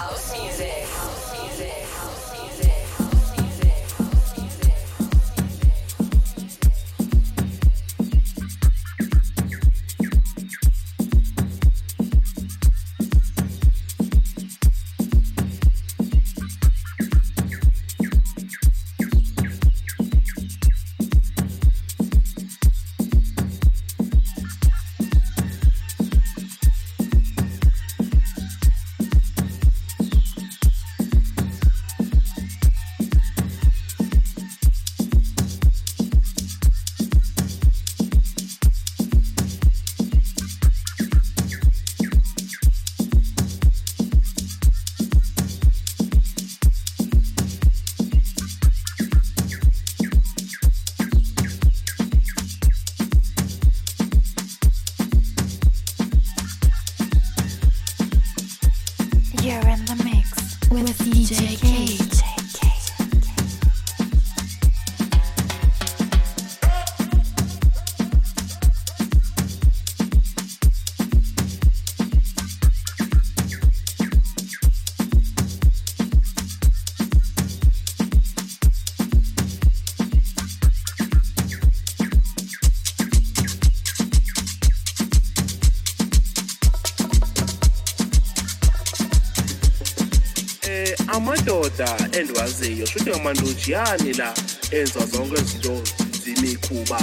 house music. indoda endiwaziyo shuthi yamanduji yani la enza zonke izinto zimikhuba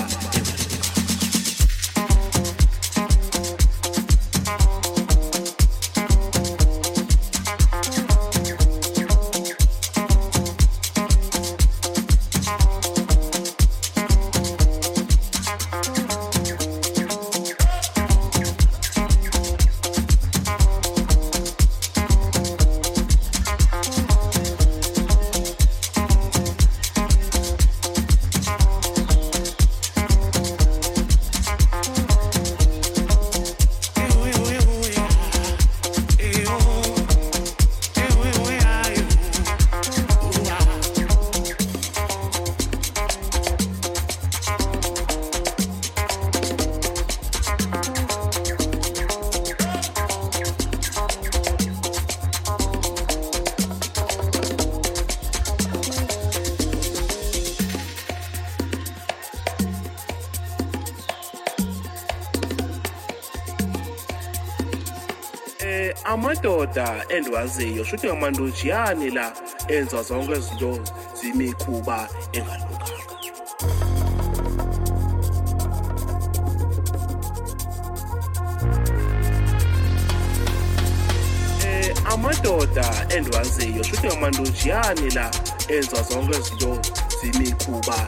ngamadoda endiwaziyo shuthi ngamandojiyani la enza zonke izinto zimikhuba engalunganga um eh, amadoda endiwaziyo shuthi ngamandojiyani la enza zonke izinto zimikhuba